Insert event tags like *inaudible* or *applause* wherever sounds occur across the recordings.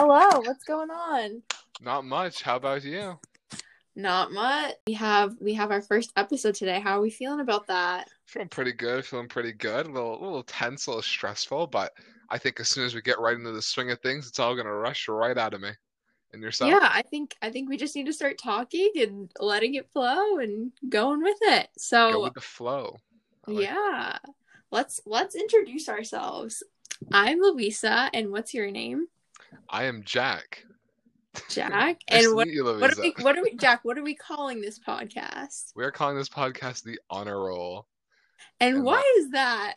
Hello, what's going on? Not much. How about you? Not much. We have we have our first episode today. How are we feeling about that? Feeling pretty good. Feeling pretty good. A little, a little tense, a little stressful, but I think as soon as we get right into the swing of things, it's all gonna rush right out of me. And yourself? Yeah, I think I think we just need to start talking and letting it flow and going with it. So Go with the flow. Like- yeah, let's let's introduce ourselves. I'm Luisa, and what's your name? I am Jack. Jack. *laughs* Nice and what what are we what are we Jack? What are we calling this podcast? We are calling this podcast the Honor Roll. And And why is that?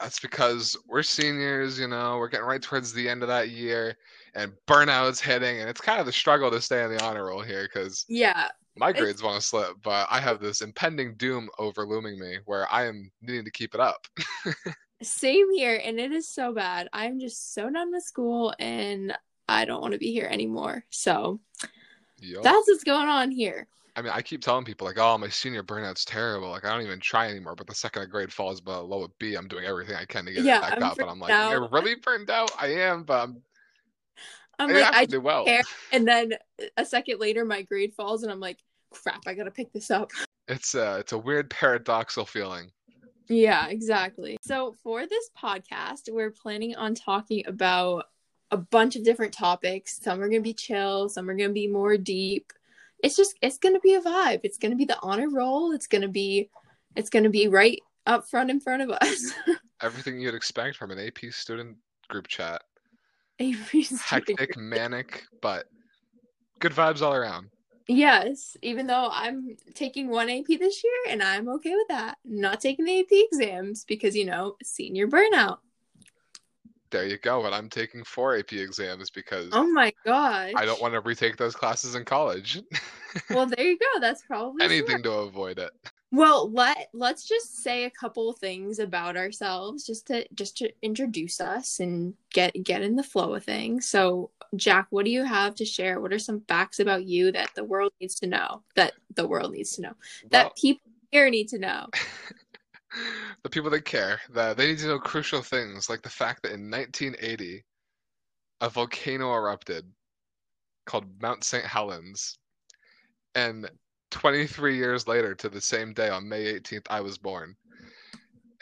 That's because we're seniors, you know, we're getting right towards the end of that year, and burnout's hitting, and it's kind of the struggle to stay on the honor roll here because Yeah, my grades want to slip, but I have this impending doom overlooming me where I am needing to keep it up. *laughs* Same here, and it is so bad. I'm just so done with school and I don't want to be here anymore. So Yup. that's what's going on here. I mean, I keep telling people like, "Oh, my senior burnout's terrible. Like, I don't even try anymore." But the second a grade falls below a B, I'm doing everything I can to get Yeah, it back I'm up. And I'm like, out. "You're really burned out." I am, but I'm, I'm I like, I do well. care. and then a second later, my grade falls, and I'm like, crap, I gotta pick this up. It's a, it's a weird paradoxical feeling. Yeah, exactly. So for this podcast, we're planning on talking about a bunch of different topics. Some are gonna be chill, some are gonna be more deep. It's just it's gonna be a vibe. It's gonna be the honor roll. It's gonna be it's gonna be right up front in front of us. *laughs* Everything you'd expect from an AP student group chat. Avery's doing Hectic, manic, but good vibes all around. Yes, even though I'm taking one AP this year and I'm okay with that. not taking the AP exams because, you know, senior burnout. There you go. And I'm taking four AP exams because Oh my gosh. I don't want to retake those classes in college. *laughs* Well, there you go. That's probably Anything smart. to avoid it. Well, let let's just say a couple things about ourselves just to just to introduce us and get get in the flow of things. So, Jack, what do you have to share? What are some facts about you that the world needs to know? That the world needs to know. That Well, people here need to know. *laughs* the people that care, that they need to know crucial things like the fact that in 1980, a volcano erupted called Mount St. Helens, and 23 years later, to the same day on May 18th, I was born,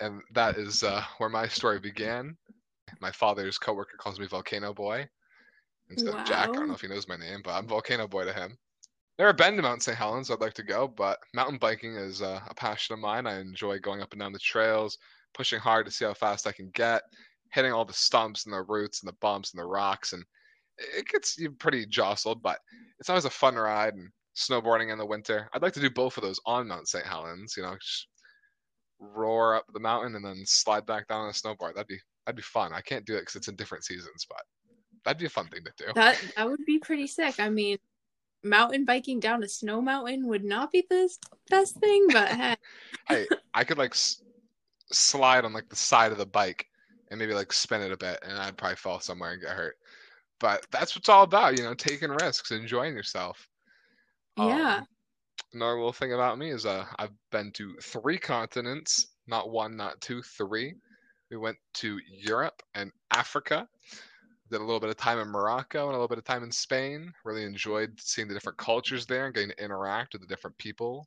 and that is uh, where my story began. My father's coworker calls me Volcano Boy instead of Jack. I don't know if he knows my name, but I'm Volcano Boy to him. Never been to Mount St. Helens. I'd like to go, but mountain biking is uh, a passion of mine. I enjoy going up and down the trails, pushing hard to see how fast I can get, hitting all the stumps and the roots and the bumps and the rocks, and it gets you pretty jostled, but it's always a fun ride. And snowboarding in the winter. I'd like to do both of those on Mount St. Helens. You know, just roar up the mountain and then slide back down on a snowboard. That'd be that'd be fun. I can't do it because it's in different seasons, but that'd be a fun thing to do. That that would be pretty sick. I mean, mountain biking down a snow mountain would not be the best thing, but *laughs* hey, hey, I could like s- slide on like the side of the bike and maybe like spin it a bit, and I'd probably fall somewhere and get hurt. But that's what it's all about, you know, taking risks, enjoying yourself. yeah. Um, another little thing about me is uh, I've been to three continents, not one, not two, three. We went to Europe and Africa. Did a little bit of time in Morocco and a little bit of time in Spain. Really enjoyed seeing the different cultures there and getting to interact with the different people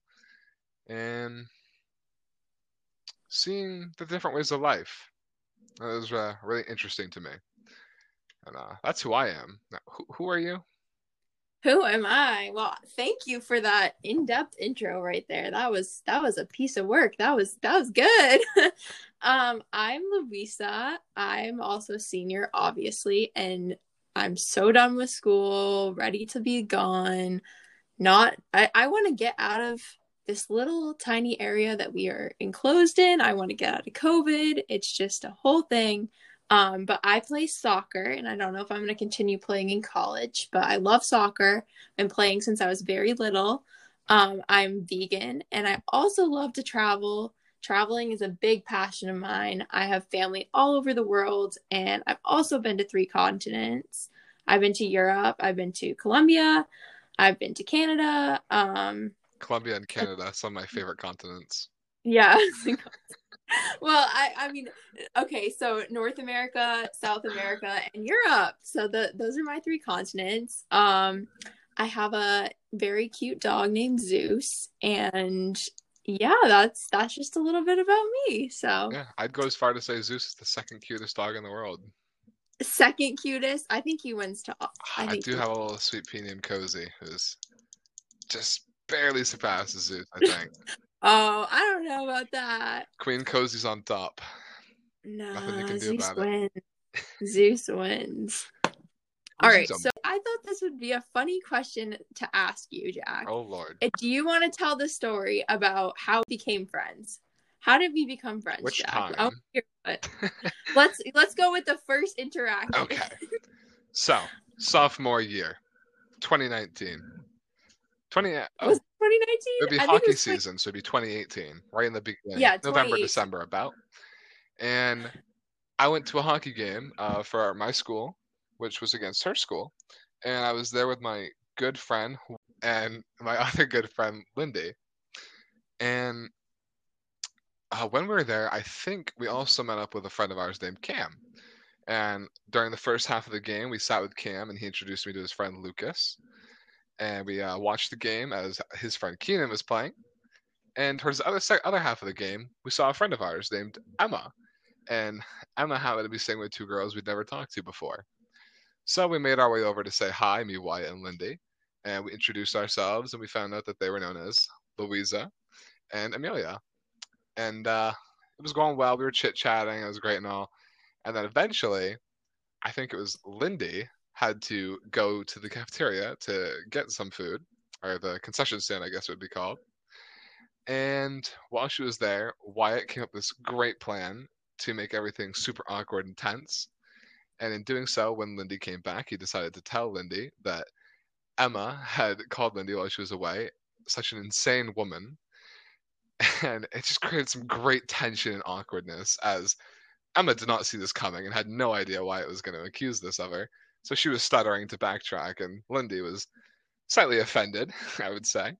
and seeing the different ways of life. That was uh, really interesting to me. And uh, that's who I am. Now, who, who are you? Who am I? Well, thank you for that in-depth intro right there. That was that was a piece of work. That was that was good. *laughs* um, I'm Luisa. I'm also a senior, obviously, and I'm so done with school, ready to be gone. Not I, I want to get out of this little tiny area that we are enclosed in. I want to get out of COVID. It's just a whole thing. Um, but I play soccer, and I don't know if I'm going to continue playing in college, but I love soccer. I've been playing since I was very little. Um, I'm vegan, and I also love to travel. Traveling is a big passion of mine. I have family all over the world, and I've also been to three continents. I've been to Europe, I've been to Colombia, I've been to Canada. Um, Colombia and Canada, some of my favorite continents. Yeah. *laughs* well, I I mean, okay, so North America, South America, and Europe. So the those are my three continents. Um I have a very cute dog named Zeus and yeah, that's that's just a little bit about me. So Yeah, I'd go as far to say Zeus is the second cutest dog in the world. second cutest, I think he wins top. *sighs* I I, do have a little sweet pea named Cozy, who's just barely surpasses Zeus, I think. *laughs* Oh, I don't know about that. Queen Cozy's on top. No, Nothing you can do Zeus about it. wins. Zeus wins. *laughs* All right, so I thought this would be a funny question to ask you, Jack. Oh lord. Do you want to tell the story about how we became friends? How did we become friends, Which Jack? time? Oh, wanna *laughs* let's let's go with the first interaction. Okay. So, sophomore year, 2019. 20, oh, Was it 2019? It would be I hockey it season, so it'd be 2018, right in the beginning. Yeah, November, December, about. And I went to a hockey game uh, for my school, which was against her school. And I was there with my good friend and my *laughs* other good friend, Lindy. And uh, when we were there, I think we also met up with a friend of ours named Cam. And during the first half of the game, we sat with Cam and he introduced me to his friend Lucas. And we uh, watched the game as his friend Keenan was playing. And towards the other other half of the game, we saw a friend of ours named Emma. And Emma happened to be sitting with two girls we'd never talked to before. So we made our way over to say hi, me, Wyatt, and Lindy. And we introduced ourselves and we found out that they were known as Luisa and Amelia. And uh, it was going well. We were chit chatting. It was great and all. And then eventually, I think it was Lindy had to go to the cafeteria to get some food, or the concession stand, I guess it would be called. And while she was there, Wyatt came up with this great plan to make everything super awkward and tense. And in doing so, when Lindy came back, he decided to tell Lindy that Emma had called Lindy while she was away, such an insane woman. *laughs* And it just created some great tension and awkwardness as Emma did not see this coming and had no idea why it was going to accuse this of her. So she was stuttering to backtrack, and Lindy was slightly offended, *laughs* I would say.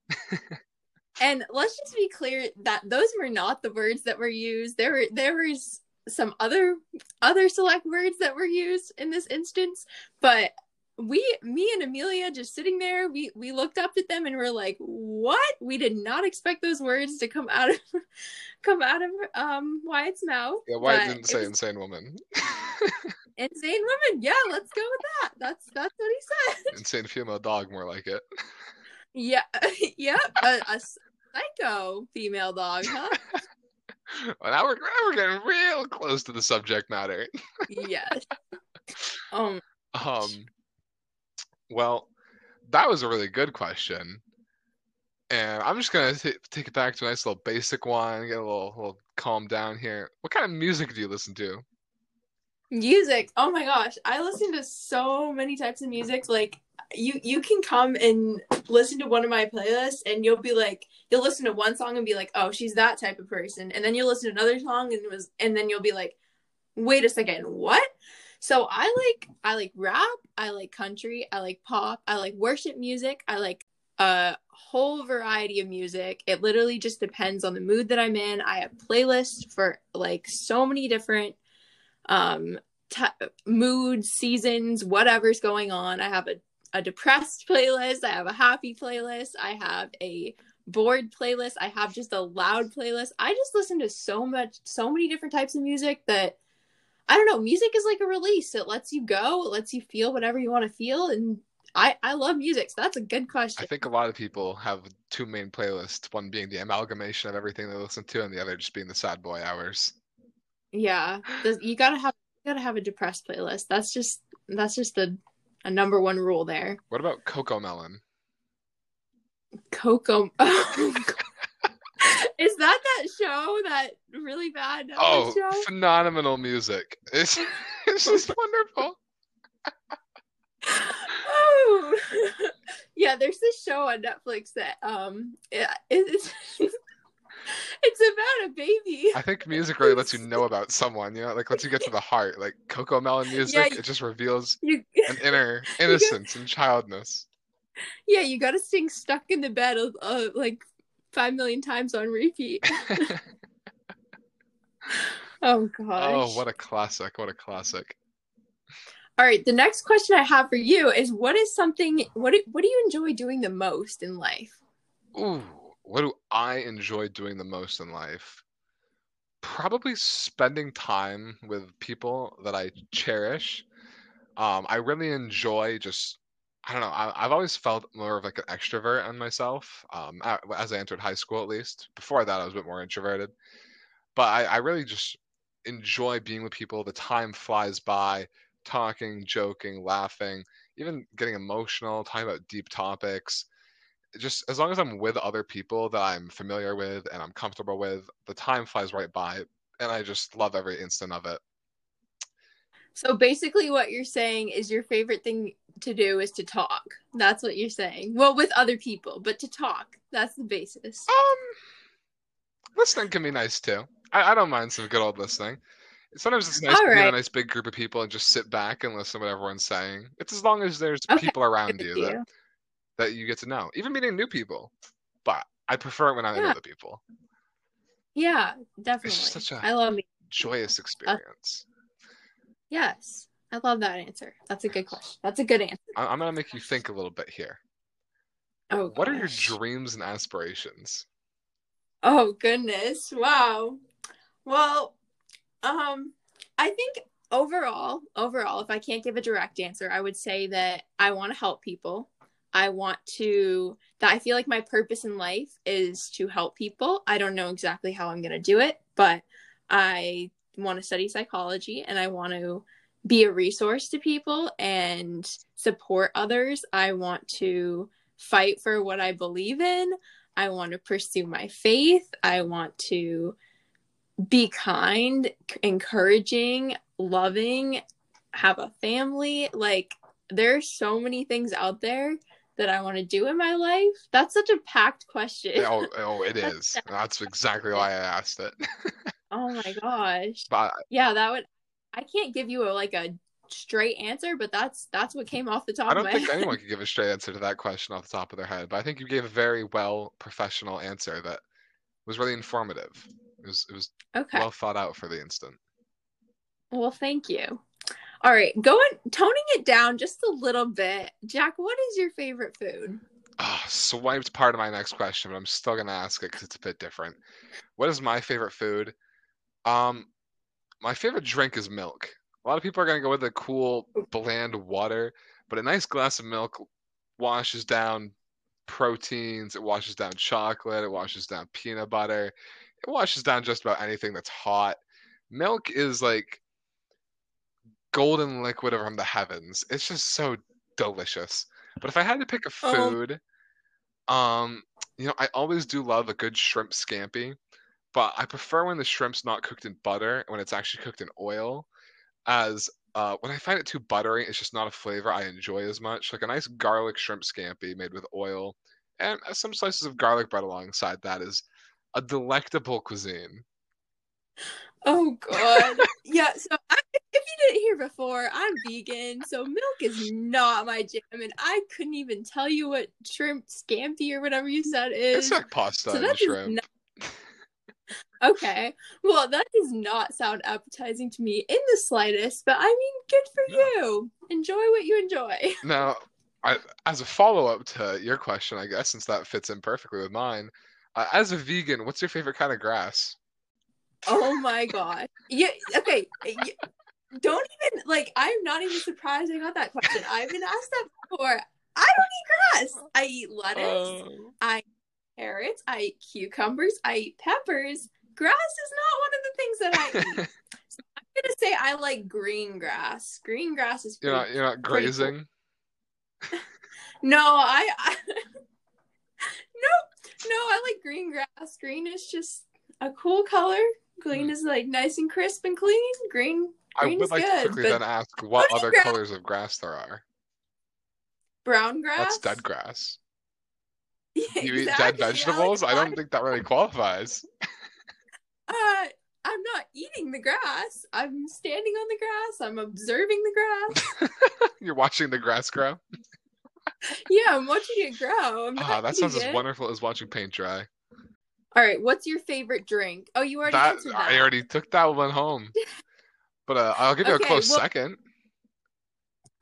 And let's just be clear that those were not the words that were used. There were there was some other other select words that were used in this instance, but we me and Amelia just sitting there, we we looked up at them and we're like, "What? We did not expect those words to come out of *laughs* come out of um Wyatt's mouth." Yeah, why but didn't say was insane woman? *laughs* insane woman. Yeah, let's go with that. That's that's what he said. *laughs* insane female dog, more like it. Yeah, *laughs* yep, a, a psycho female dog, huh? *laughs* Well, now we're, we're getting real close to the subject matter. yes. Um. Um, well, that was a really good question, and I'm just gonna t- take it back to a nice little basic one, get a little, little calm down here. What kind of music do you listen to? Music. Oh my gosh, I listen to so many types of music. Like you, you can come and listen to one of my playlists, and you'll be like, you'll listen to one song and be like, oh, she's that type of person, and then you'll listen to another song and it was, and then you'll be like, wait a second, what? So I like, I like rap, I like country, I like pop, I like worship music, I like a whole variety of music. It literally just depends on the mood that I'm in. I have playlists for like so many different um t- moods seasons whatever's going on i have a, a depressed playlist i have a happy playlist i have a bored playlist i have just a loud playlist i just listen to so much so many different types of music that i don't know music is like a release it lets you go it lets you feel whatever you want to feel and i i love music so that's a good question. I think a lot of people have two main playlists, one being the amalgamation of everything they listen to, and the other just being the sad boy hours. yeah you gotta have gotta have a depressed playlist that's just that's just the a number one rule there What about CoComelon? Coco. *laughs* Is that that show? That really bad Oh, show? phenomenal music! It's *laughs* it's just wonderful. Oh, *laughs* yeah. There's this show on Netflix that um, it, it's *laughs* it's about a baby. I think *laughs* music really lets you know about someone, you know, like lets you get to the *laughs* heart. Like CoComelon music, you- it just reveals You, an inner innocence and childness. yeah, you gotta sing "Stuck in the Bed" uh, like five million times on repeat. oh gosh. oh, what a classic! What a classic! All right, the next question I have for you is what is something what do, what do you enjoy doing the most in life? Ooh, what do I enjoy doing the most in life? Probably spending time with people that I cherish. Um, I really enjoy just I don't know. I, I've always felt more of like an extrovert in myself. Um, as I entered high school, at least. Before that, I was a bit more introverted. But I, I really just enjoy being with people. The time flies by, talking, joking, laughing, even getting emotional, talking about deep topics. Just as long as I'm with other people that I'm familiar with and I'm comfortable with, the time flies right by, and I just love every instant of it. So basically what you're saying is your favorite thing to do is to talk. That's what you're saying. Well, with other people, but to talk. That's the basis. Um, listening can be nice too. I, I don't mind some good old listening. Sometimes it's nice All to be in a nice big group of people and just sit back and listen to what everyone's saying. It's as long as there's Okay, people around With you that, you. That you get to know, even meeting new people. But I prefer it when I know Yeah. the people. Yeah, definitely. It's such a- I love me. Joyous experience. Yes. I love that answer. That's a good question. That's a good answer. I- I'm gonna make you think a little bit here. Oh What are your dreams and aspirations? Oh goodness. Wow. Well, um I think overall, overall if I can't give a direct answer, I would say that I want to help people. I want to that I feel like my purpose in life is to help people. I don't know exactly how I'm going to do it, but I want to study psychology and I want to be a resource to people and support others. I want to fight for what I believe in. I want to pursue my faith. I want to be kind, encouraging, loving, have a family. Like, there's so many things out there that I want to do in my life. That's such a packed question. oh, oh, it *laughs* That's is. That's exactly why I asked it. *laughs* Oh my gosh. but Yeah, that would I can't give you a like a straight answer, but that's that's what came off the top I don't think head. anyone could give a straight answer to that question off the top of their head. But I think you gave a very well professional answer that was really informative. It was it was Okay. well thought out for the instant. Well, thank you. All right, going toning it down just a little bit. Jack, what is your favorite food? Ah, swiped part of my next question, but I'm still gonna ask it because it's a bit different. What is my favorite food? Um, my favorite drink is milk. A lot of people are gonna go with a cool bland water, but a nice glass of milk washes down proteins, it washes down chocolate, it washes down peanut butter, it washes down just about anything that's hot. Milk is like golden liquid from the heavens. It's just so delicious. But if I had to pick a Oh. food, um, you know, I always do love a good shrimp scampi, but I prefer when the shrimp's not cooked in butter, when it's actually cooked in oil, as uh, when I find it too buttery, it's just not a flavor I enjoy as much. Like a nice garlic shrimp scampi made with oil and uh, some slices of garlic bread alongside that is a delectable cuisine. Oh god. *laughs* yeah, so I, if you didn't hear before, I'm vegan, so milk is not my jam and I couldn't even tell you what shrimp scampi or whatever you said is. It's like pasta So and that shrimp. not Okay. Well, that does not sound appetizing to me in the slightest, but I mean, good for you. Enjoy what you enjoy. *laughs* Now, I, as a follow-up to your question, I guess, since that fits in perfectly with mine, uh, as a vegan, what's your favorite kind of grass? Oh my god. Yeah, okay. Don't even like I'm not even surprised I got that question. I've been asked that before. I don't eat grass. I eat lettuce, Uh, carrots, I eat cucumbers, I eat peppers. Grass is not one of the things that I eat. *laughs* I'm gonna say I like green grass. Green grass is you're not you're not cool. grazing. *laughs* No, I, I *laughs* no, no, I like green grass. Green is just a cool color. Green is like nice and crisp and clean. Green, I would like to quickly then ask what other grass? colors of grass there are. brown grass. That's dead grass. Yeah, *laughs* You eat dead vegetables? I don't think that really qualifies. *laughs* Uh, I'm not eating the grass. I'm standing on the grass. I'm observing the grass. *laughs* You're watching the grass grow. yeah, I'm watching it grow. I'm Ah, that sounds eating as wonderful as watching paint dry. All right, what's your favorite drink? Oh, you already That answered that. I already took that one home. But uh, I'll give you Okay, a close well- second.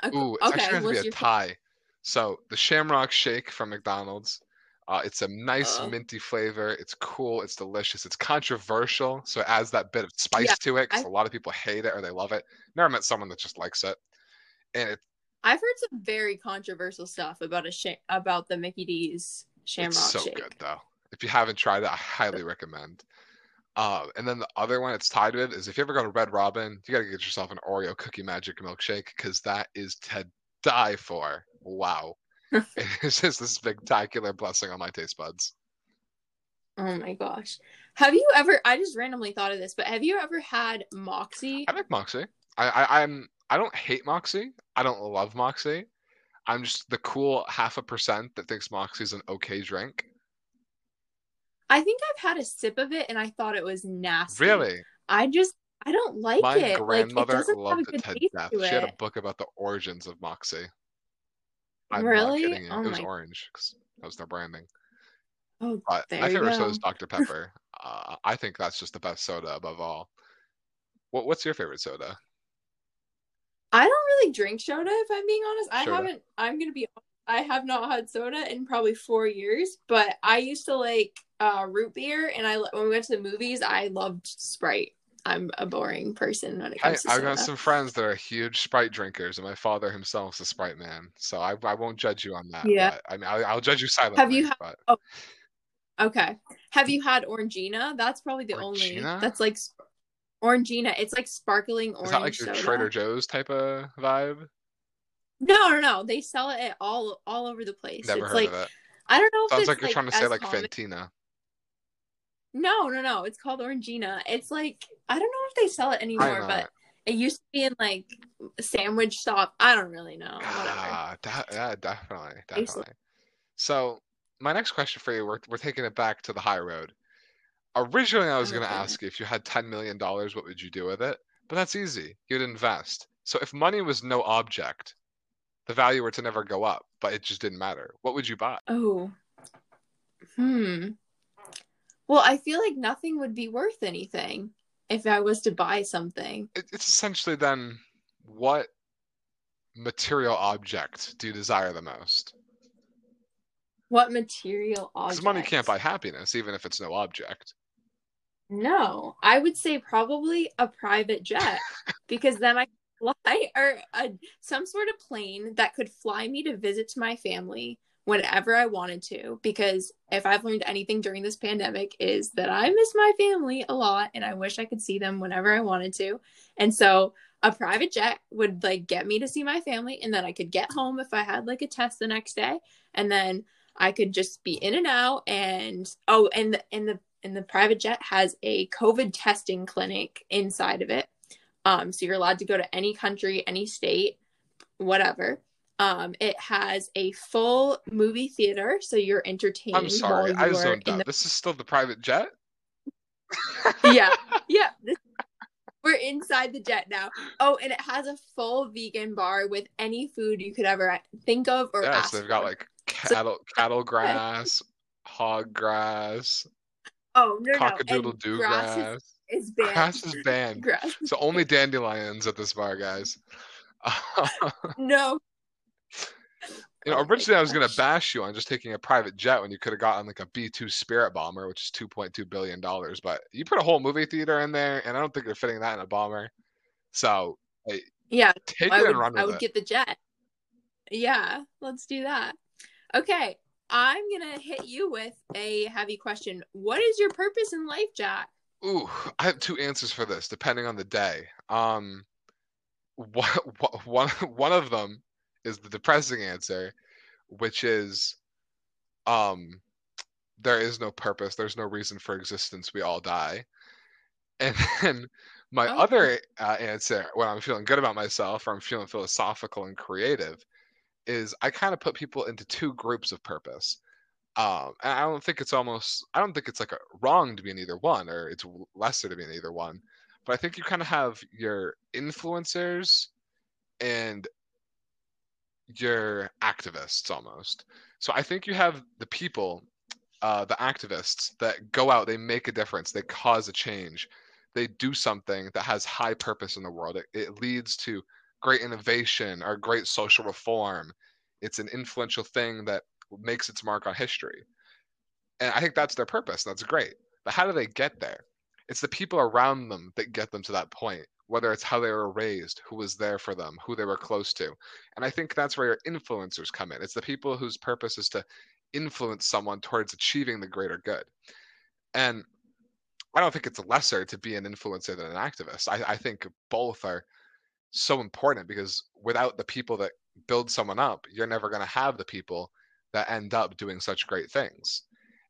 Okay, Ooh, it's okay, actually going to be a tie. So the Shamrock Shake from McDonald's. Uh, it's a nice Oh. minty flavor. It's cool. It's delicious. It's controversial, so it adds that bit of spice Yeah, to it because a lot of people hate it or they love it. Never met someone that just likes it. And it, I've heard some very controversial stuff about a sh- about the Mickey D's Shamrock it's so Shake. good though. If you haven't tried it, I highly recommend. Uh, and then the other one it's tied with is if you ever go to Red Robin, you got to get yourself an Oreo Cookie Magic milkshake because that is to die for. Wow. *laughs* *laughs* it is just a spectacular blessing on my taste buds. Oh my gosh. Have you ever I just randomly thought of this, but have you ever had Moxie? I like Moxie. I, I I'm I don't hate Moxie. I don't love Moxie. I'm just the cool half a percent that thinks Moxie's an okay drink. I think I've had a sip of it and I thought it was nasty. Really? I just I don't like My it. like it grandmother have a loved good it to death. to She had a book about the origins of Moxie. I'm Really? not you. Oh it was my- orange 'cause that was their branding. Oh, But There my favorite soda is Dr. *laughs* Pepper. uh, I think that's just the best soda above all. What What's your favorite soda? I don't really drink soda if I'm being honest. I haven't I'm gonna be I have not had soda in probably four years, but I used to like uh root beer and I when we went to the movies I loved Sprite. I'm a boring person when it I, comes to I've got some friends that are huge Sprite drinkers, and my father himself is a Sprite man. So I, I won't judge you on that. Yeah. But, I mean, I, I'll judge you silently. Have you had- but Okay. Have you had Orangina? That's probably the only that's like Orangina. It's like sparkling orange is that like your soda. Trader Joe's type of vibe? No, no, no. They sell it all all over the place. Never it's heard like of it. I don't know if it Sounds like you're trying to say like common- Fantina. No, no, no. It's called Orangina. It's like I don't know if they sell it anymore, but it. used to be in like sandwich shop. I don't really know. Ah, da- yeah, definitely, definitely. So my next question for you, we're we're taking it back to the high road. Originally, I was Oh, going to ask you if you had ten million dollars, what would you do with it? But that's easy. You'd invest. So if money was no object, the value were to never go up, but it just didn't matter. What would you buy? Oh. Hmm. Well, I feel like nothing would be worth anything if I was to buy something. It's essentially then what material object do you desire the most? What material object? Because money can't buy happiness, even if it's no object. No, I would say probably a private jet because then I fly or a, some sort of plane that could fly me to visit to my family whenever I wanted to. Because if I've learned anything during this pandemic is that I miss my family a lot and I wish I could see them whenever I wanted to. And so a private jet would like get me to see my family and then I could get home if I had like a test the next day and then I could just be in and out and oh and the and the and the private jet has a COVID testing clinic inside of it. Um, so you're allowed to go to any country, any state, whatever. Um, it has a full movie theater, so you're entertained. I'm sorry, I zoned out. the- This is still the private jet? *laughs* yeah, *laughs* yeah. This, we're inside the jet now. Oh, and it has a full vegan bar with any food you could ever think of or Yeah, ask so they've got like cattle *laughs* cattle grass, hog grass, oh no, no, cockadoodle and doo grass grass. is, is banned. Grass is banned. Grass. So only dandelions at this bar, guys. *laughs* No. you know, Oh originally I was gonna bash you on just taking a private jet when you could have gotten like a B two Spirit bomber, which is two point two billion dollars. But you put a whole movie theater in there, and I don't think you're fitting that in a bomber. So hey, Yeah, take I it would, and run I would it. get the jet. Yeah, let's do that. Okay, I'm gonna hit you with a heavy question. What is your purpose in life, Jack? Ooh, I have two answers for this, depending on the day. Um, *laughs* one one one of them is the depressing answer, which is, um, there is no purpose. There's no reason for existence. We all die. And then my Oh. other uh, answer, when I'm feeling good about myself or I'm feeling philosophical and creative, is I kind of put people into two groups of purpose. Um, and I don't think it's almost, I don't think it's like a wrong to be in either one or it's lesser to be in either one. But I think you kind of have your influencers and your activists almost. So I think you have the people uh, the activists that go out, they make a difference, they cause a change, they do something that has high purpose in the world. It, it leads to great innovation or great social reform. It's an influential thing that makes its mark on history. And I think that's their purpose. That's great. But how do they get there? It's the people around them that get them to that point, whether it's how they were raised, who was there for them, who they were close to. And I think that's where your influencers come in. It's the people whose purpose is to influence someone towards achieving the greater good. And I don't think it's lesser to be an influencer than an activist. I, I think both are so important because without the people that build someone up, you're never going to have the people that end up doing such great things.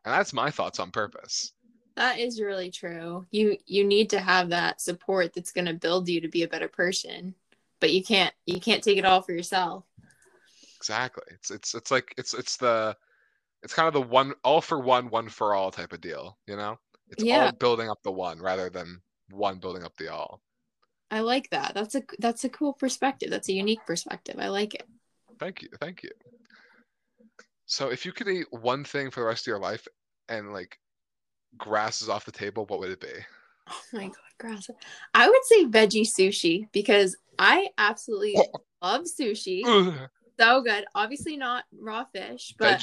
And that's my thoughts on purpose. That is really true. You you need to have that support that's going to build you to be a better person, but you can't you can't take it all for yourself. Exactly. It's it's it's like it's it's the it's kind of the one all for one one for all type of deal, you know? It's yeah. all building up the one rather than one building up the all. I like that. That's a that's a cool perspective. That's a unique perspective. I like it. Thank you. Thank you. So if you could eat one thing for the rest of your life and like grass is off the table, what would it be? Oh my god, grass. I would say veggie sushi because I absolutely love sushi. so good. Obviously not raw fish, but.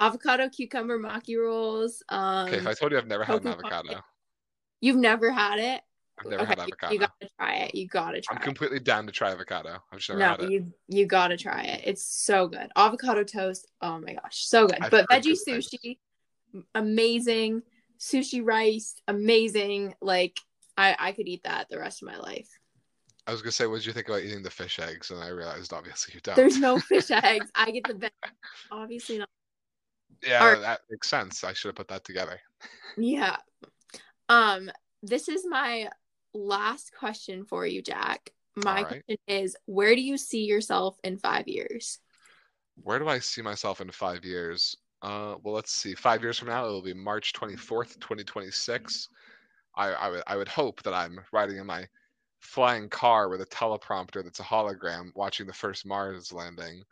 Avocado, cucumber, maki rolls. Um, okay, if I told you I've never had an avocado. You've never had it? I've never okay, had avocado. You, you, gotta try it. You gotta try. It. I'm completely it. down to try avocado. I've just never no, you you gotta try it. It's so good. Avocado toast. Oh my gosh, so good. I've but veggie sushi, things. amazing. Sushi rice, amazing. Like I I could eat that the rest of my life. I was gonna say, what did you think about eating the fish eggs? And I realized obviously you don't. There's no *laughs* fish eggs. I get the best. Obviously not. Yeah, Or- that makes sense. I should have put that together. Yeah. Um, this is my last question for you, Jack. My right. question is where do you see yourself in five years? Where do I see myself in five years? Uh, well, let's see. Five years from now, it will be March 24th, 2026. I, I, would, I would hope that I'm riding in my flying car with a teleprompter that's a hologram watching the first Mars landing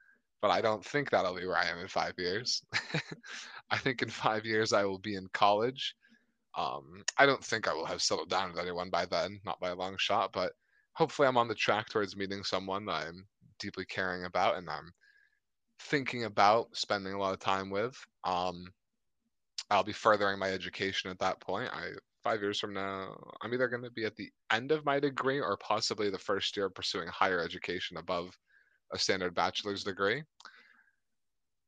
but I don't think that'll be where I am in five years. *laughs* I think in five years I will be in college. Um, I don't think I will have settled down with anyone by then, not by a long shot, but hopefully I'm on the track towards meeting someone that I'm deeply caring about and I'm thinking about spending a lot of time with. Um, I'll be furthering my education at that point. I five years from now, I'm either going to be at the end of my degree or possibly the first year pursuing higher education above a standard bachelor's degree.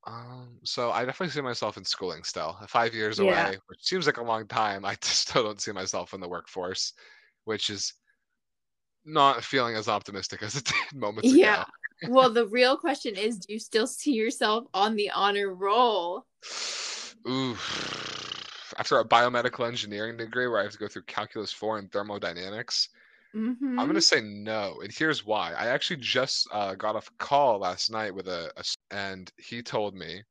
Um, so I definitely see myself in schooling still. Five years yeah. away, which seems like a long time. I *laughs* still don't see myself in the workforce, which is not feeling as optimistic as it did moments yeah. ago. Yeah. well, the *laughs* real question is, do you still see yourself on the honor roll? Ooh. After a biomedical engineering degree where I have to go through calculus four and thermodynamics, Mm-hmm. I'm gonna say no, and here's why. I actually just uh, got off a call last night with a, a, and he told me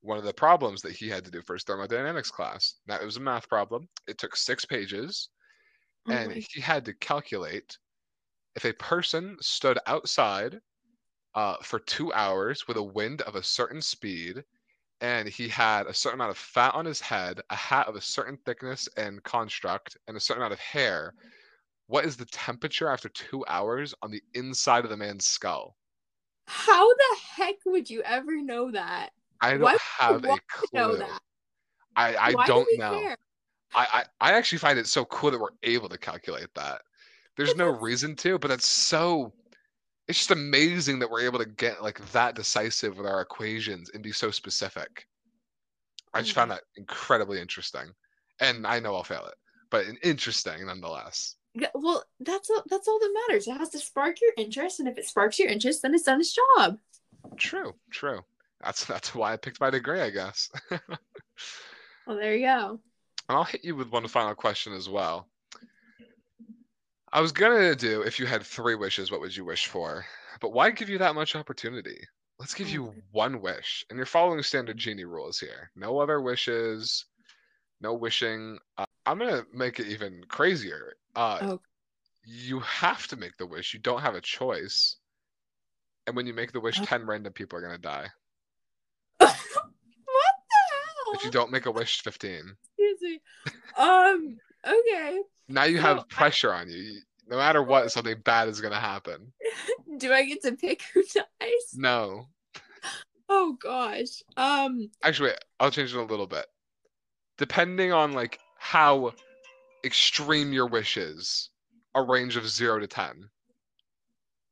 one of the problems that he had to do for his thermodynamics class. Now it was a math problem. It took six pages, oh and he had to calculate if a person stood outside uh, for two hours with a wind of a certain speed, and he had a certain amount of fat on his head, a hat of a certain thickness and construct, and a certain amount of hair what is the temperature after two hours on the inside of the man's skull? How the heck would you ever know that? I don't Why have a clue. Know that? I, I Why don't do know. I, I, I actually find it so cool that we're able to calculate that. There's no reason to, but it's so it's just amazing that we're able to get like that decisive with our equations and be so specific. I just found mm-hmm. that incredibly interesting. And I know I'll fail it, but interesting nonetheless well that's all, that's all that matters. It has to spark your interest and if it sparks your interest then it's done its job. True true. That's that's why i picked my degree i guess. *laughs* Well there you go. And i'll hit you with one final question as well. I was gonna do if you had three wishes what would you wish for? But why give you that much opportunity? Let's give you one wish and you're following standard genie rules here. No other wishes no wishing. Uh, i'm gonna make it even crazier uh, oh. You have to make the wish. You don't have a choice. And when you make the wish, oh. 10 random people are going to die. *laughs* what the hell? If you don't make a wish, 15. Excuse me. Um. Okay. Now you So, have I- pressure on you. No matter what, something bad is gonna happen. *laughs* Do I get to pick who dies? No. Oh gosh. Um. Actually, wait, I'll change it a little bit. Depending on like how extreme your wishes, a range of zero to ten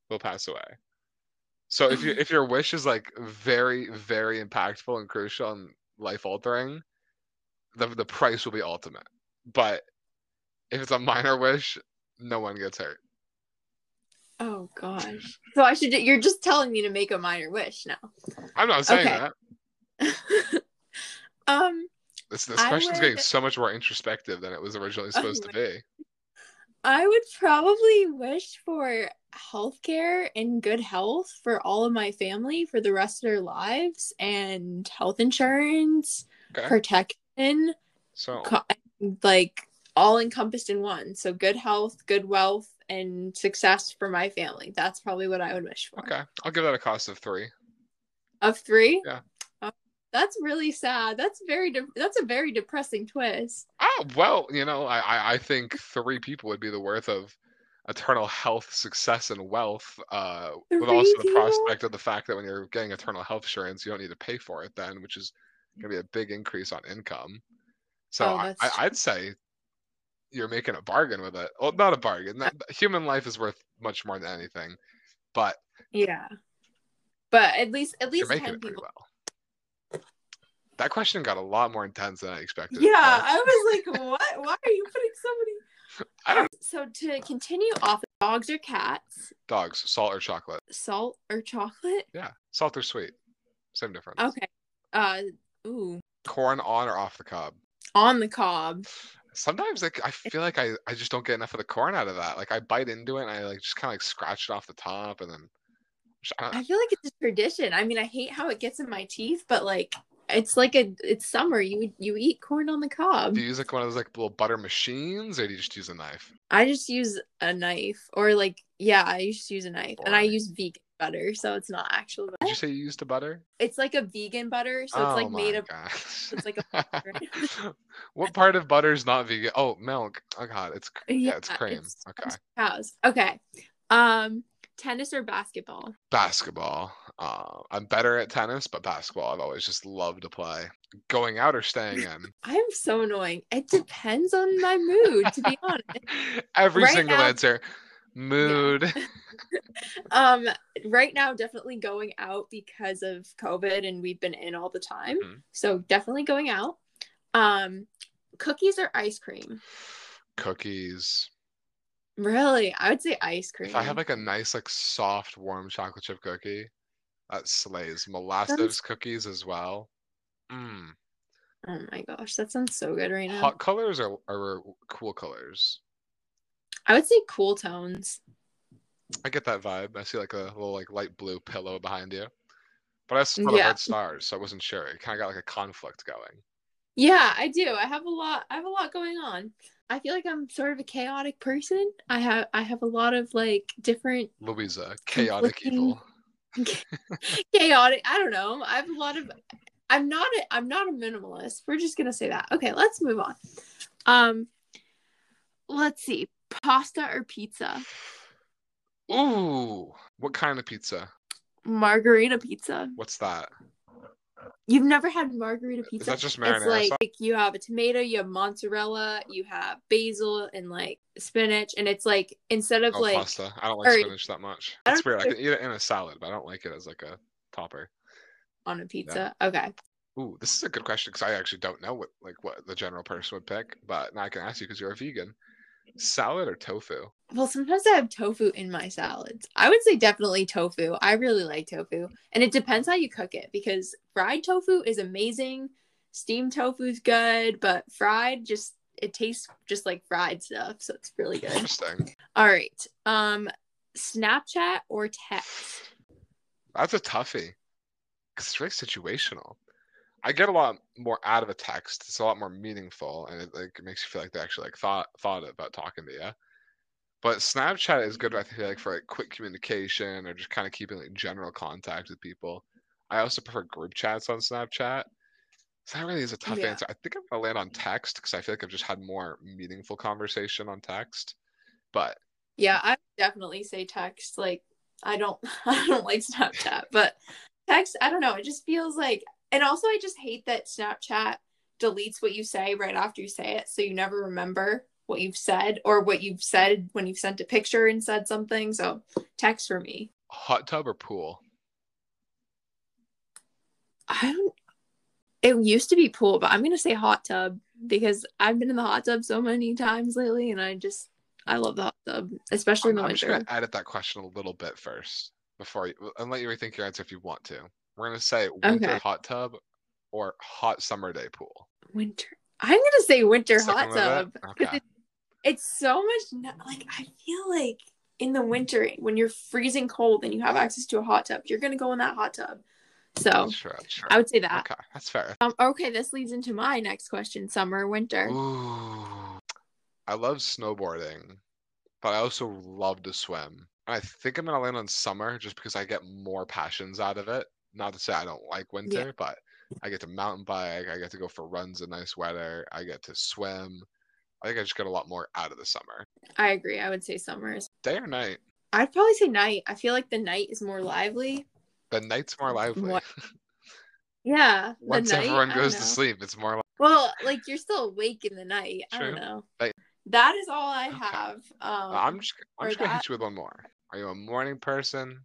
will pass away. So if you *laughs* if your wish is like very, very impactful and crucial and life altering, the the price will be ultimate. But if it's a minor wish, no one gets hurt. Oh gosh. So I should. You're just telling me to make a minor wish now. I'm not saying Okay. that. *laughs* um. This this I question's getting so much more introspective than it was originally Oh supposed to be. I would probably wish for healthcare and good health for all of my family for the rest of their lives and health insurance, Okay. protection, So co- like all encompassed in one. So good health, good wealth, and success for my family. That's probably what I would wish for. okay, I'll give that a cost of three. Of three? Yeah. That's really sad. That's very de- that's a very depressing twist. Oh well, you know, I, I I think three people would be the worth of eternal health, success, and wealth. Uh, with Three also the prospect of the fact that when you're getting eternal health insurance, you don't need to pay for it then, which is gonna be a big increase on income. So Oh, I, i'd say you're making a bargain with it. Well, not a bargain. Not- human life is worth much more than anything, but Yeah. But at least at least making 10 it pretty people. well. That question got a lot more intense than I expected. Yeah. I was like, *laughs* what? Why are you putting so many? I don't So to continue off, dogs or cats, dogs, salt or chocolate. salt or chocolate? Yeah, salt or sweet, same difference. Okay. Uh, ooh, Corn on or off the cob. on the cob. Sometimes like I feel like I, I just don't get enough of the corn out of that. Like I bite into it and I like just kind of like scratch it off the top and then. I feel like it's a tradition. I mean, I hate how it gets in my teeth, but like, it's like a it's summer. You you eat corn on the cob. Do you use like one of those like little butter machines or do you just use a knife? I just use a knife, or like, yeah, I just use a knife, and I use vegan butter, so it's not actual. Butter. Did you say you used a butter? It's like a vegan butter, so it's oh like made of. gosh. it's like a. *laughs* what part of butter is not vegan? Oh, milk. Oh god, it's cr- yeah, it's cream. it's okay. Cows. Okay. Um, tennis or basketball? Basketball. Uh, I'm better at tennis, but basketball I've always just loved to play. Going out or staying *laughs* in? I'm so annoying. It depends on my mood, to be honest. *laughs* Every Right single now- answer. Mood. *laughs* Um, right now, definitely going out because of COVID, and we've been in all the time. Mhm. So definitely going out. Um, cookies or ice cream? Cookies. Really, I would say ice cream. If I have like a nice, like soft, warm chocolate chip cookie, that slays. Molasses cookies as well. Mm. oh my gosh, that sounds so good right now. Hot colors or, or cool colors? I would say cool tones. I get that vibe. I see like a little like light blue pillow behind you. But I saw the Yeah. red stars, so I wasn't sure. It kind of got like a conflict going. Yeah, I do. I have a lot. I have a lot going on. I feel like I'm sort of a chaotic person. I have I have a lot of like different Luisa, chaotic evil. *laughs* chaotic. I don't know. I have a lot of. I'm not. A, I'm not a minimalist. We're just gonna say that. Okay, let's move on. Um, let's see. Pasta or pizza? Ooh, what kind of pizza? Margherita pizza. What's that? You've never had margherita pizza? that just It's like, like you have a tomato, you have mozzarella, you have basil and like spinach, and it's like instead of Oh, like pasta. I don't like or- spinach that much. I It's weird. I can eat it in a salad, but I don't like it as like a topper. on a pizza. Okay. Ooh, this is a good question because I actually don't know what like what the general person would pick, but now I can ask you because you're a vegan. Salad or tofu? Well, sometimes I have tofu in my salads. I would say definitely tofu. I really like tofu. And it depends how you cook it because fried tofu is amazing. Steamed tofu is good, but fried just it tastes just like fried stuff, so it's really good. Interesting. All right. Um Snapchat or text? That's a toughie. 'Cause it's really situational. I get a lot more out of a text. It's a lot more meaningful, and it like it makes you feel like they actually like thought thought about talking to you. But Snapchat is good, I mm-hmm. feel like, for like quick communication or just kind of keeping like general contact with people. I also prefer group chats on Snapchat. So that really is a tough Yeah. answer. I think I'm gonna land on text because I feel like I've just had more meaningful conversation on text. But Yeah, I definitely say text. Like I don't *laughs* I don't like Snapchat, but text, I don't know, it just feels like and also I just hate that Snapchat deletes what you say right after you say it, so you never remember what you've said or what you've said when you've sent a picture and said something. So text for me. hot tub or pool? I don't it used to be pool, but I'm gonna say hot tub because I've been in the hot tub so many times lately and I just I love the hot tub, especially in I'm, the I'm just gonna edit that question a little bit first before you and let you rethink your answer if you want to. We're gonna say winter Okay. hot tub or hot summer day pool. Winter. I'm gonna say winter Sticking hot tub it? tub. 'cause Okay. it- it's so much like I feel like in the winter when you're freezing cold and you have access to a hot tub, you're gonna go in that hot tub. So. That's true. I would say that. Okay, that's fair. Um, okay, this leads into my next question: summer, winter. Ooh, I love snowboarding, but I also love to swim. I think I'm gonna land on summer just because I get more passions out of it. Not to say I don't like winter, but I get to mountain bike, I get to go for runs in nice weather, I get to swim. I think I just get a lot more out of the summer. I agree. I would say summers. Day or night? I'd probably say night. I feel like the night is more lively. The night's more lively. *laughs* Yeah, the Once night, everyone goes to sleep, it's more. Li- Well, like you're still awake in the night. I don't True. know. Night. That is all I Okay. have. Um, I'm just. I'm just gonna that- hit you with one more. Are you a morning person?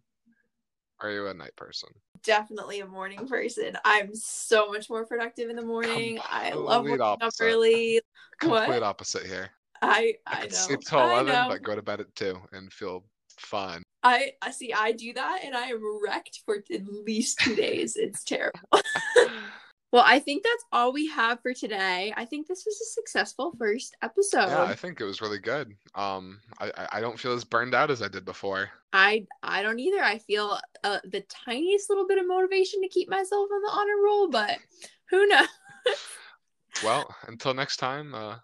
Are you a night person? definitely a morning person. I'm so much more productive in the morning. I love Complete waking up early. Complete What? opposite here. I I I know. sleep till eleven, but go to bed at two and feel fine. I I see. I do that, and I am wrecked for at least two days. It's *laughs* terrible. *laughs* well, I think that's all we have for today. I think this was a successful first episode. yeah, I think it was really good. Um, I I- don't feel as burned out as I did before. I I don't either. I feel uh, the tiniest little bit of motivation to keep myself on the honor roll, but who knows? *laughs* Well, until next time, uh,